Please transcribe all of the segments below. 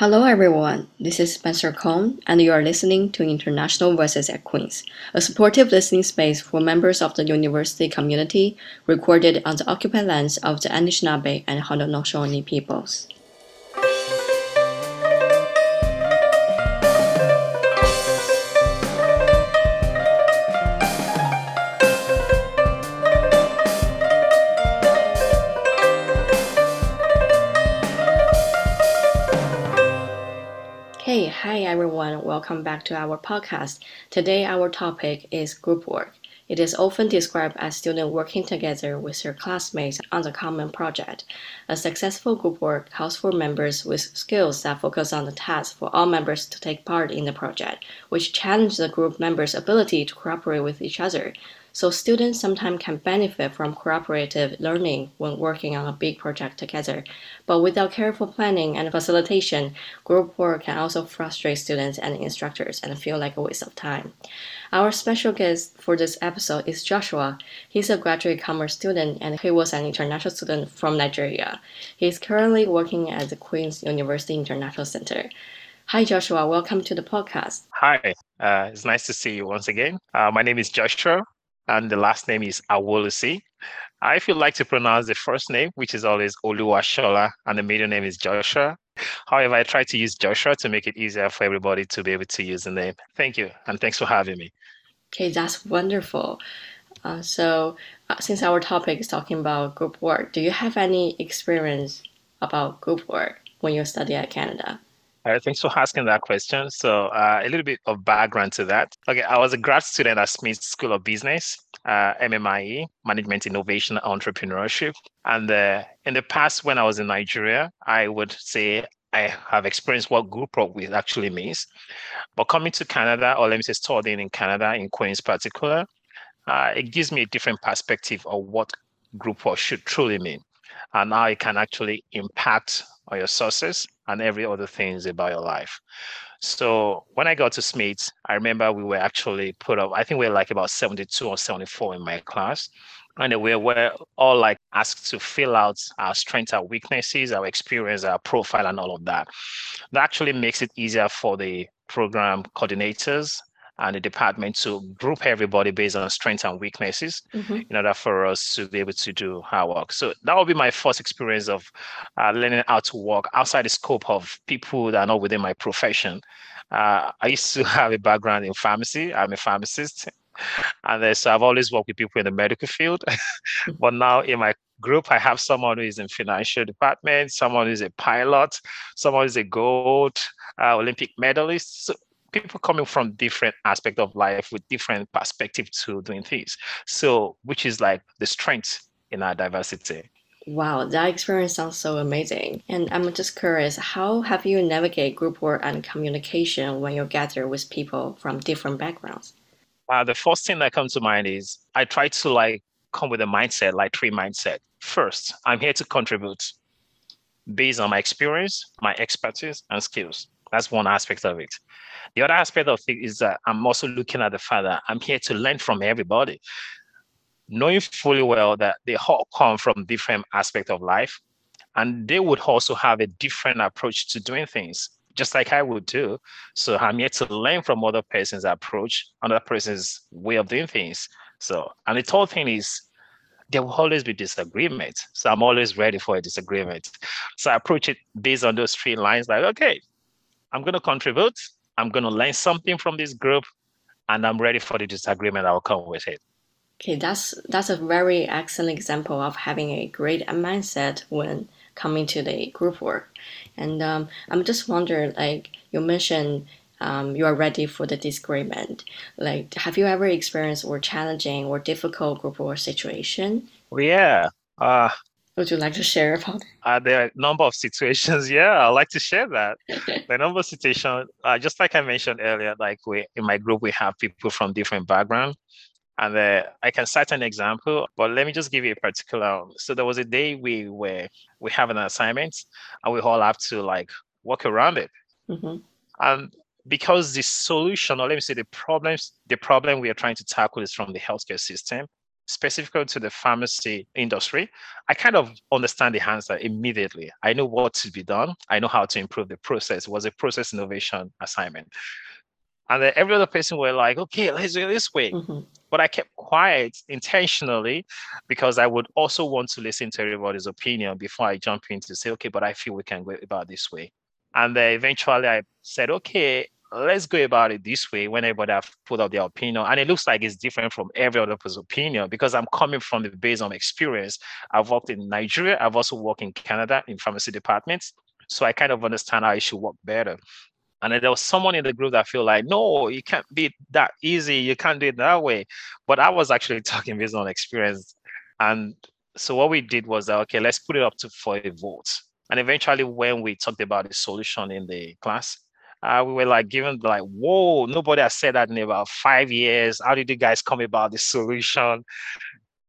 Hello, everyone. This is Spencer Cohn, and you are listening to International Voices at Queen's, a supportive listening space for members of the university community recorded on the occupied lands of the Anishinaabe and Haudenosaunee peoples. Everyone. Welcome back to our podcast. Today our topic is group work. It is often described as students working together with their classmates on a common project. A successful group work calls for members with skills that focus on the task for all members to take part in the project, which challenge the group members' ability to cooperate with each other, so students sometimes can benefit from cooperative learning when working on a big project together. But without careful planning and facilitation, group work can also frustrate students and instructors and feel like a waste of time. Our special guest for this episode is Joshua. He's a graduate commerce student and he was an international student from Nigeria. He is currently working at the Queen's University International Center. Hi, Joshua. Welcome to the podcast. Hi, uh, it's nice to see you once again. Uh, my name is Joshua and the last name is Awolusi. If you like to pronounce the first name, which is always Oluwashola, and the middle name is Joshua. However, I try to use Joshua to make it easier for everybody to be able to use the name. Thank you, and thanks for having me. Okay, that's wonderful. Uh, so, uh, since our topic is talking about group work, do you have any experience about group work when you study at Canada? Thanks for asking that question. So, uh, a little bit of background to that. Okay, I was a grad student at Smith School of Business, uh, MMIE, Management Innovation Entrepreneurship. And uh, in the past, when I was in Nigeria, I would say I have experienced what group work actually means. But coming to Canada, or let me say studying in Canada, in Queens particular, uh, it gives me a different perspective of what group work should truly mean and how it can actually impact on your sources and every other things about your life. So when I got to Smith, I remember we were actually put up, I think we were like about 72 or 74 in my class. And we were all like asked to fill out our strengths, our weaknesses, our experience, our profile, and all of that. That actually makes it easier for the program coordinators and the department to group everybody based on strengths and weaknesses mm-hmm. in order for us to be able to do our work. So that will be my first experience of uh, learning how to work outside the scope of people that are not within my profession. Uh, I used to have a background in pharmacy. I'm a pharmacist. And uh, so I've always worked with people in the medical field. but now in my group, I have someone who is in financial department, someone who is a pilot, someone who is a gold uh, Olympic medalist. So people coming from different aspect of life with different perspective to doing things. So, which is like the strength in our diversity. Wow, that experience sounds so amazing. And I'm just curious, how have you navigate group work and communication when you gather with people from different backgrounds? Uh, the first thing that comes to mind is I try to like come with a mindset, like three mindset. First, I'm here to contribute based on my experience, my expertise, and skills. That's one aspect of it. The other aspect of it is that I'm also looking at the fact that I'm here to learn from everybody, knowing fully well that they all come from different aspects of life, and they would also have a different approach to doing things, just like I would do. So I'm here to learn from other person's approach, another person's way of doing things. So, and the third thing is there will always be disagreement. So I'm always ready for a disagreement. So I approach it based on those three lines like, okay, I'm going to contribute. I'm going to learn something from this group, and I'm ready for the disagreement that will come with it. Okay, that's that's a very excellent example of having a great mindset when coming to the group work. And um, I'm just wondering, like you mentioned, um, you are ready for the disagreement. Like, have you ever experienced or challenging or difficult group work situation? Well, yeah. Uh, would you like to share about it? Uh, there are a number of situations. Yeah, I'd like to share that. the number of situations, uh, just like I mentioned earlier, like we in my group, we have people from different backgrounds. And uh, I can cite an example, but let me just give you a particular. So there was a day we were we have an assignment, and we all have to like work around it. Mm-hmm. And because the solution, or let me say the problems, the problem we are trying to tackle is from the healthcare system. Specifically to the pharmacy industry, I kind of understand the answer immediately. I know what to be done. I know how to improve the process. It was a process innovation assignment. And then every other person were like, okay, let's do it this way. Mm-hmm. But I kept quiet intentionally because I would also want to listen to everybody's opinion before I jump in to say, okay, but I feel we can go about this way. And then eventually I said, okay, let's go about it this way when everybody have put out their opinion. And it looks like it's different from every other person's opinion because I'm coming from the base of experience. I've worked in Nigeria. I've also worked in Canada in pharmacy departments. So I kind of understand how it should work better. And there was someone in the group that feel like, no, you can't be that easy. You can't do it that way. But I was actually talking based on experience. And so what we did was, okay, let's put it up to for a vote. And eventually, when we talked about the solution in the class, uh, we were like given like, whoa, nobody has said that in about five years. How did you guys come about the solution?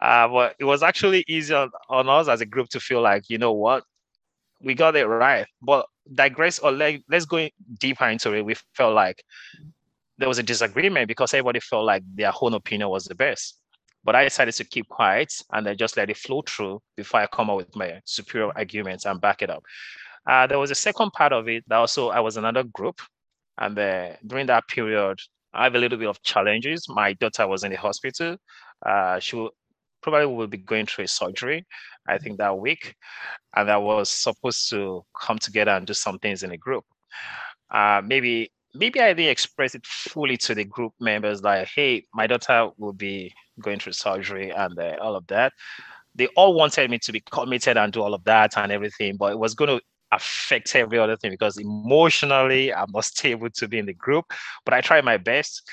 Uh, but it was actually easy on, on us as a group to feel like, you know what, we got it right. But digress or let, let's go deeper into it. We felt like there was a disagreement because everybody felt like their own opinion was the best. But I decided to keep quiet and then just let it flow through before I come up with my superior arguments and back it up. Uh, there was a second part of it that also I was another group. And uh, during that period, I have a little bit of challenges. My daughter was in the hospital. Uh, she will, probably will be going through a surgery, I think that week. And I was supposed to come together and do some things in a group. Uh, maybe maybe I didn't express it fully to the group members like, hey, my daughter will be going through surgery and uh, all of that. They all wanted me to be committed and do all of that and everything, but it was going to affect every other thing because emotionally I'm not stable to be in the group. But I tried my best.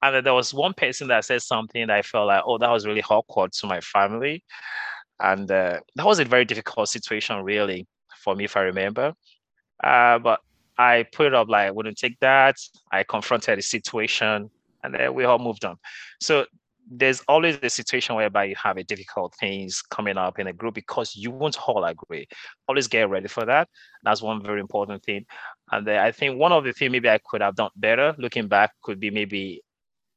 And there was one person that said something that I felt like, oh, that was really awkward to my family. And uh, that was a very difficult situation, really, for me, if I remember. Uh, but I put it up like I wouldn't take that. I confronted the situation and then we all moved on. So there's always a situation whereby you have a difficult things coming up in a group because you won't all agree. Always get ready for that. That's one very important thing. And then I think one of the things maybe I could have done better looking back could be maybe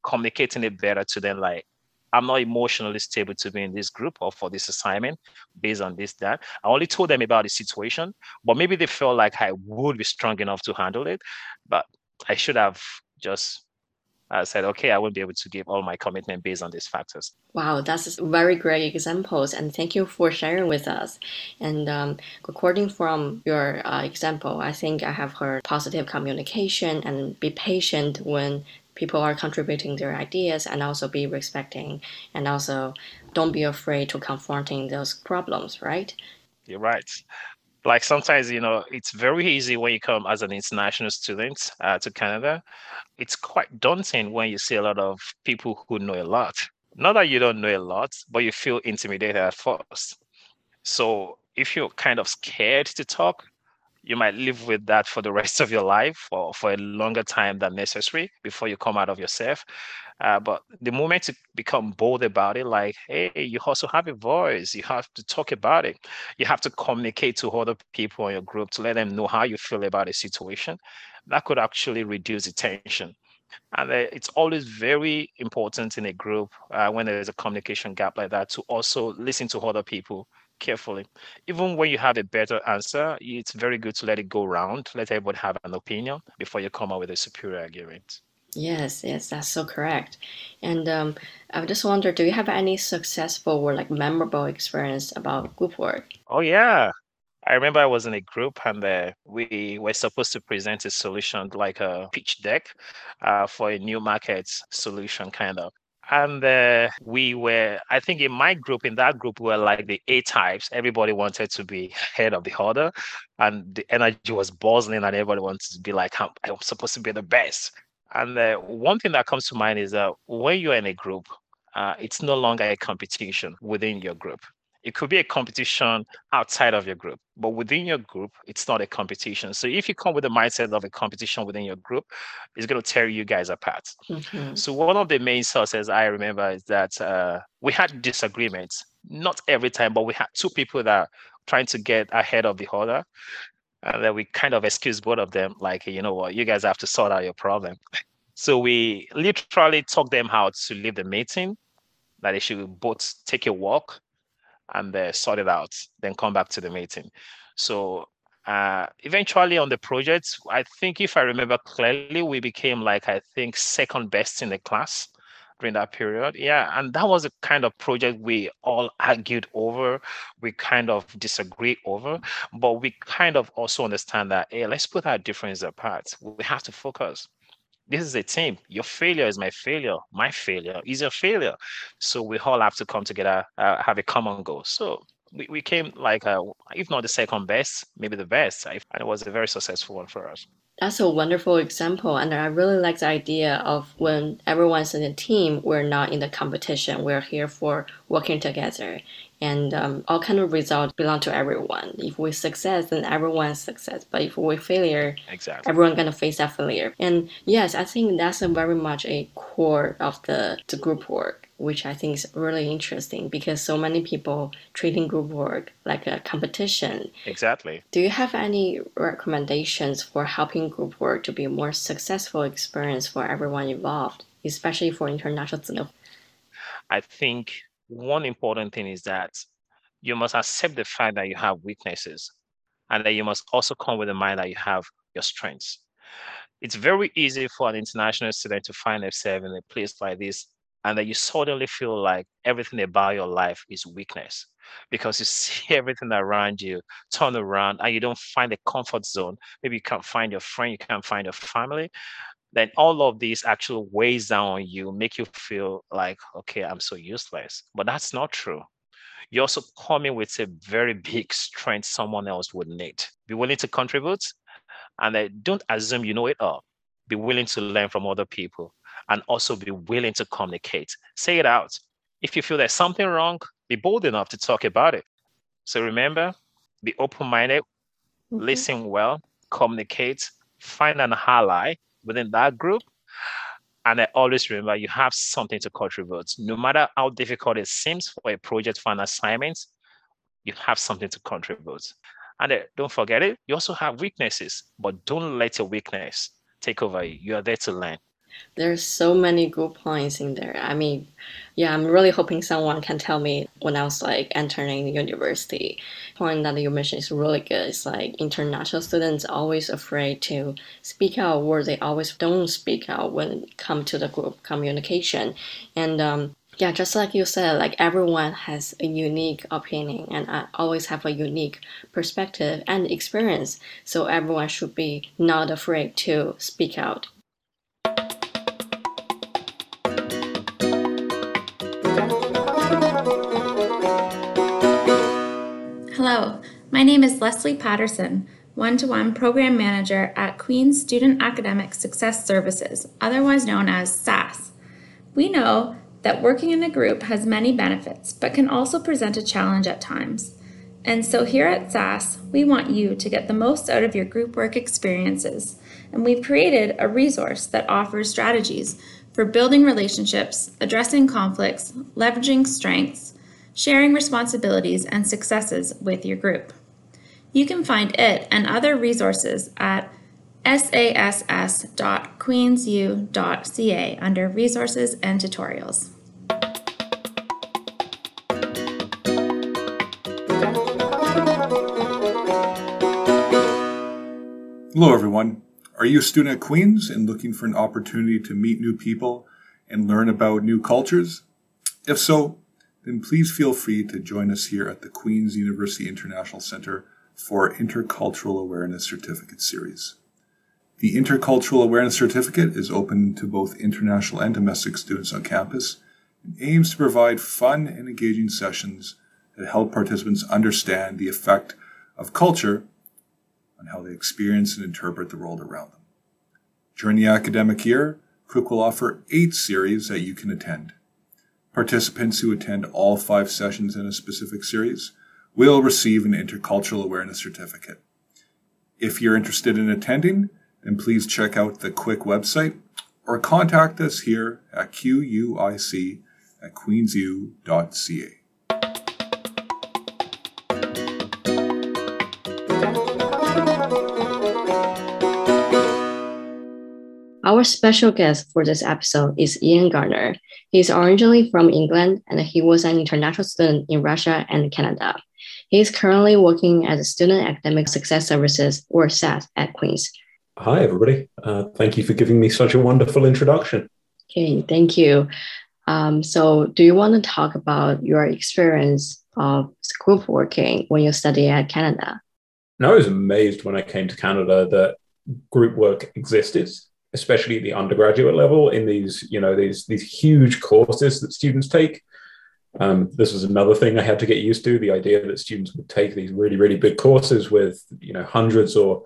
communicating it better to them like I'm not emotionally stable to be in this group or for this assignment based on this, that. I only told them about the situation, but maybe they felt like I would be strong enough to handle it. But I should have just uh, said, okay, I won't be able to give all my commitment based on these factors. Wow, that's very great examples, and thank you for sharing with us. And um, according from your uh, example, I think I have heard positive communication and be patient when people are contributing their ideas and also be respecting and also don't be afraid to confronting those problems right you're right like sometimes you know it's very easy when you come as an international student uh, to canada. It's quite daunting when you see a lot of people who know a lot. Not that you don't know a lot but you feel intimidated at first. So if you're kind of scared to talk you might live with that for the rest of your life or for a longer time than necessary before you come out of yourself. Uh, but the moment you become bold about it, like, hey, you also have a voice, you have to talk about it, you have to communicate to other people in your group to let them know how you feel about a situation, that could actually reduce the tension. And it's always very important in a group uh, when there's a communication gap like that to also listen to other people carefully. Even when you have a better answer, it's very good to let it go around, let everyone have an opinion before you come up with a superior argument. Yes, yes, that's so correct. And um, I just wonder, do you have any successful or like memorable experience about group work? Oh yeah, I remember I was in a group and uh, we were supposed to present a solution like a pitch deck uh, for a new market solution, kind of and uh, we were i think in my group in that group we were like the a types. Everybody wanted to be head of the order and the energy was buzzing and everybody wanted to be like i'm, I'm supposed to be the best. And uh, one thing that comes to mind is that when you're in a group uh, it's no longer a competition within your group it could be a competition outside of your group, but within your group, it's not a competition. So if you come with the mindset of a competition within your group, it's going to tear you guys apart. Mm-hmm. So one of the main sources I remember is that uh, we had disagreements, not every time, but we had two people that trying to get ahead of the other. And then we kind of excuse both of them, like, you know what, you guys have to sort out your problem. So we literally talked them out to leave the meeting that they should both take a walk and uh, sort it out, then come back to the meeting. So uh, eventually on the project, I think if I remember clearly, we became like I think second best in the class during that period. Yeah, and that was a kind of project we all argued over, we kind of disagree over, but we kind of also understand that hey, let's put our differences apart. We have to focus this is a team. Your failure is my failure. My failure is your failure. So we all have to come together, uh, have a common goal. So we, we came like, uh, if not the second best, maybe the best. And it was a very successful one for us. That's a wonderful example. And I really like the idea of when everyone's in a team, we're not in the competition. We're here for working together. And um, all kind of results belong to everyone. If we success, then everyone's success. But if we failure, exactly. everyone gonna face that failure. And yes, I think that's a very much a core of the, the group work which I think is really interesting because so many people treating group work like a competition. Exactly. Do you have any recommendations for helping group work to be a more successful experience for everyone involved, especially for international students? I think one important thing is that you must accept the fact that you have weaknesses and that you must also come with the mind that you have your strengths. It's very easy for an international student to find themselves in a place like this and then you suddenly feel like everything about your life is weakness because you see everything around you turn around and you don't find a comfort zone. Maybe you can't find your friend you can't find your family. Then all of these actually weighs down on you make you feel like okay i'm so useless. But that's not true. You're also coming with a very big strength someone else would need. Be willing to contribute and don't assume you know it all. Be willing to learn from other people and also be willing to communicate. Say it out. If you feel there's something wrong, be bold enough to talk about it. So remember, be open minded, mm-hmm. listen well, communicate, find an ally within that group. And I always remember you have something to contribute. No matter how difficult it seems for a project for an assignment, you have something to contribute. And uh, don't forget it, you also have weaknesses, but don't let your weakness take over you. You are there to learn. There's so many good points in there. I mean, yeah, I'm really hoping someone can tell me when I was like entering university. Point that you mentioned is really good. It's like international students always afraid to speak out, or they always don't speak out when it come to the group communication. And um, yeah, just like you said, like everyone has a unique opinion and I always have a unique perspective and experience. So everyone should be not afraid to speak out. My name is Leslie Patterson, one to one program manager at Queen's Student Academic Success Services, otherwise known as SASS. We know that working in a group has many benefits, but can also present a challenge at times. And so here at SASS, we want you to get the most out of your group work experiences. And we've created a resource that offers strategies for building relationships, addressing conflicts, leveraging strengths, sharing responsibilities and successes with your group. You can find it and other resources at sass.queensu.ca under Resources and Tutorials. Hello, everyone. Are you a student at Queen's and looking for an opportunity to meet new people and learn about new cultures? If so, then please feel free to join us here at the Queen's University International Center for Intercultural Awareness Certificate Series. The Intercultural Awareness Certificate is open to both international and domestic students on campus and aims to provide fun and engaging sessions that help participants understand the effect of culture on how they experience and interpret the world around them. During the academic year, QUIC will offer eight series that you can attend. Participants who attend all five sessions in a specific series will receive an Intercultural Awareness Certificate. If you're interested in attending, then please check out the QUIC website or contact us here at QUIC at queensu.ca. Our special guest for this episode is Ian Garner. He's originally from England and he was an international student in Russia and Canada. He is currently working as a Student Academic Success Services or SASS at Queen's. Hi, everybody. Uh, thank you for giving me such a wonderful introduction. Okay, thank you. Um, so, do you want to talk about your experience of group working when you study at Canada? No, I was amazed when I came to Canada that group work existed especially at the undergraduate level in these you know these these huge courses that students take um, this was another thing i had to get used to the idea that students would take these really really big courses with you know hundreds or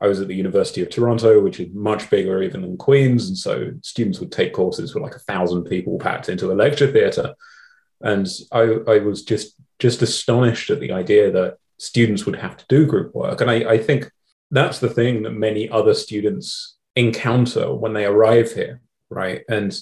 i was at the university of toronto which is much bigger even than queens and so students would take courses with like a thousand people packed into a lecture theatre and I, I was just just astonished at the idea that students would have to do group work and I, I think that's the thing that many other students encounter when they arrive here, right? And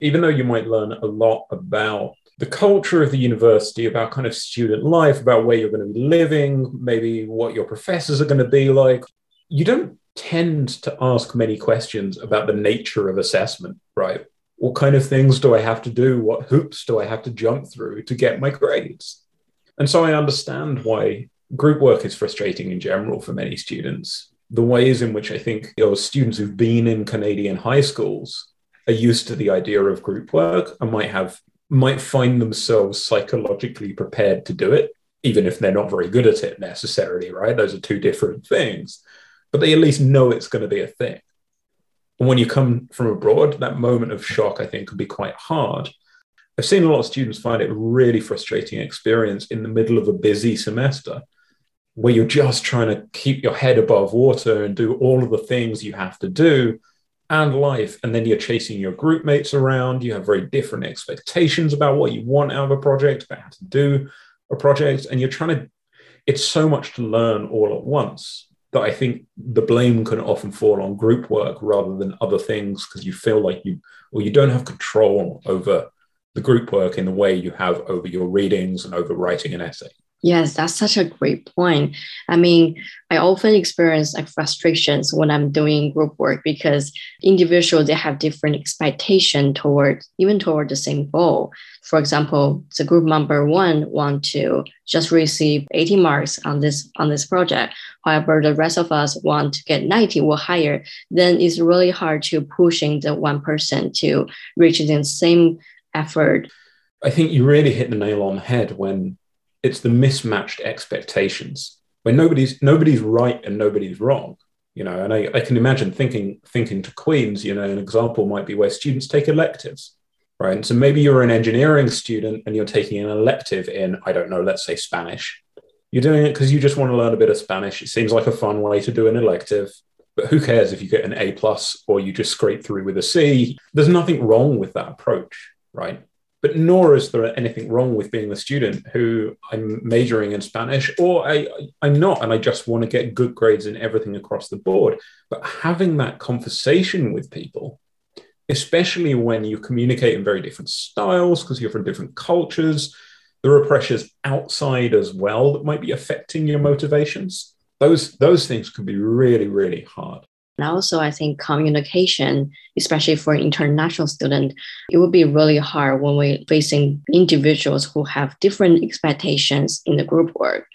even though you might learn a lot about the culture of the university, about kind of student life, about where you're going to be living, maybe what your professors are going to be like, you don't tend to ask many questions about the nature of assessment, right? What kind of things do I have to do? What hoops do I have to jump through to get my grades? And so I understand why group work is frustrating in general for many students the ways in which I think you know, students who've been in Canadian high schools are used to the idea of group work and might have might find themselves psychologically prepared to do it, even if they're not very good at it necessarily, right? Those are two different things. But they at least know it's going to be a thing. And when you come from abroad, that moment of shock, I think, can be quite hard. I've seen a lot of students find it a really frustrating experience in the middle of a busy semester where you're just trying to keep your head above water and do all of the things you have to do and life. And then you're chasing your group mates around. You have very different expectations about what you want out of a project, about how to do a project. And you're trying to, it's so much to learn all at once that I think the blame can often fall on group work rather than other things because you feel like you, or you don't have control over the group work in the way you have over your readings and over writing an essay. Yes, that's such a great point. I mean, I often experience like frustrations when I'm doing group work because individuals they have different expectation toward even toward the same goal. For example, the group member one want to just receive 80 marks on this on this project. However, the rest of us want to get 90 or higher. Then it's really hard to pushing the one person to reach the same effort. I think you really hit the nail on the head when it's the mismatched expectations. When nobody's nobody's right and nobody's wrong you know and I, I can imagine thinking thinking to queens you know an example might be where students take electives right? And so maybe you're an engineering student and you're taking an elective in i don't know let's say spanish. You're doing it because you just want to learn a bit of spanish. It seems like a fun way to do an elective but who cares if you get an a plus or you just scrape through with a c? There's nothing wrong with that approach right but nor is there anything wrong with being the student who I'm majoring in Spanish or I, I'm not, and I just want to get good grades in everything across the board. But having that conversation with people, especially when you communicate in very different styles because you're from different cultures, there are pressures outside as well that might be affecting your motivations. Those, those things can be really, really hard. And also, I think communication, especially for international student, it would be really hard when we're facing individuals who have different expectations in the group work.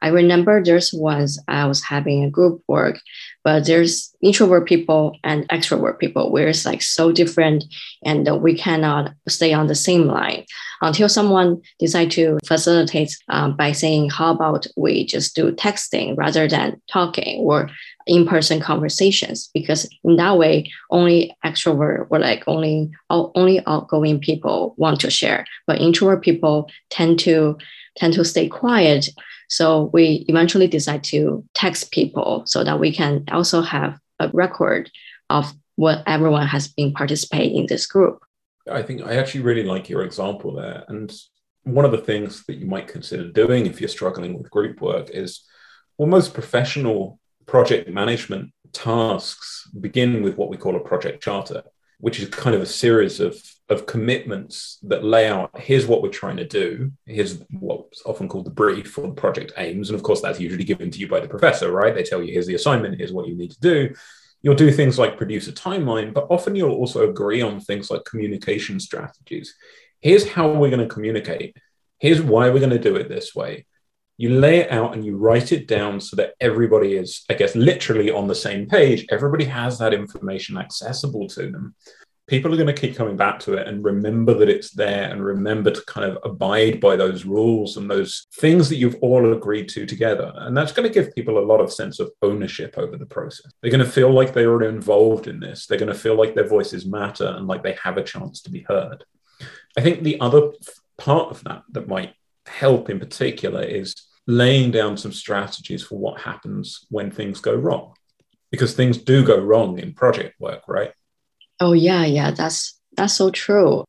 I remember there's once I was having a group work, but there's introvert people and extrovert people where it's like so different and we cannot stay on the same line until someone decide to facilitate um, by saying, how about we just do texting rather than talking or in-person conversations because in that way only extrovert or like only only outgoing people want to share but introvert people tend to tend to stay quiet so we eventually decide to text people so that we can also have a record of what everyone has been participating in this group. I think I actually really like your example there. And one of the things that you might consider doing if you're struggling with group work is almost professional project management tasks begin with what we call a project charter which is kind of a series of, of commitments that lay out here's what we're trying to do. Here's what's often called the brief or the project aims. And of course, that's usually given to you by the professor, right? They tell you here's the assignment, here's what you need to do. you'll do things like produce a timeline, but often you'll also agree on things like communication strategies. Here's how we're going to communicate. Here's why we're going to do it this way. You lay it out and you write it down so that everybody is, I guess, literally on the same page. Everybody has that information accessible to them people are going to keep coming back to it and remember that it's there and remember to kind of abide by those rules and those things that you've all agreed to together. And that's going to give people a lot of sense of ownership over the process. They're going to feel like they are involved in this. They're going to feel like their voices matter and like they have a chance to be heard. I think the other part of that that might help in particular is laying down some strategies for what happens when things go wrong. Because things do go wrong in project work, right? Oh yeah, yeah, that's that's so true.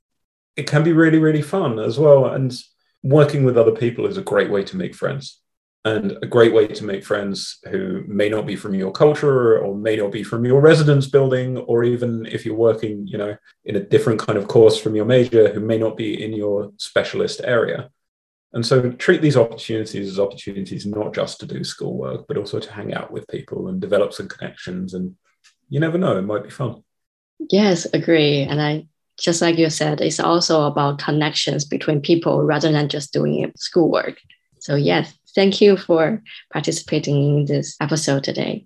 It can be really, really fun as well. And working with other people is a great way to make friends. And a great way to make friends who may not be from your culture or may not be from your residence building, or even if you're working, you know, in a different kind of course from your major, who may not be in your specialist area. And so treat these opportunities as opportunities not just to do schoolwork, but also to hang out with people and develop some connections. And you never know, it might be fun. Yes, agree. And I just like you said, it's also about connections between people rather than just doing schoolwork. So yes, thank you for participating in this episode today.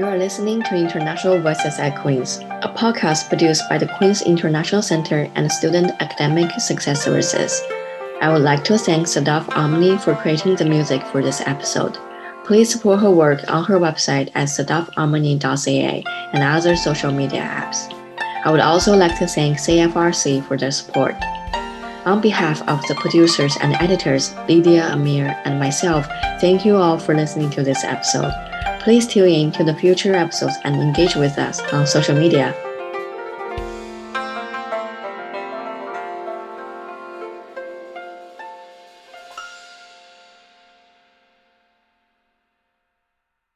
You are listening to International Voices at Queen's, a podcast produced by the Queen's International Center and Student Academic Success Services. I would like to thank Sadaf Amini for creating the music for this episode. Please support her work on her website at sadafamini.ca and other social media apps. I would also like to thank CFRC for their support. On behalf of the producers and editors, Lydia Amir and myself, thank you all for listening to this episode. Please tune in to the future episodes and engage with us on social media.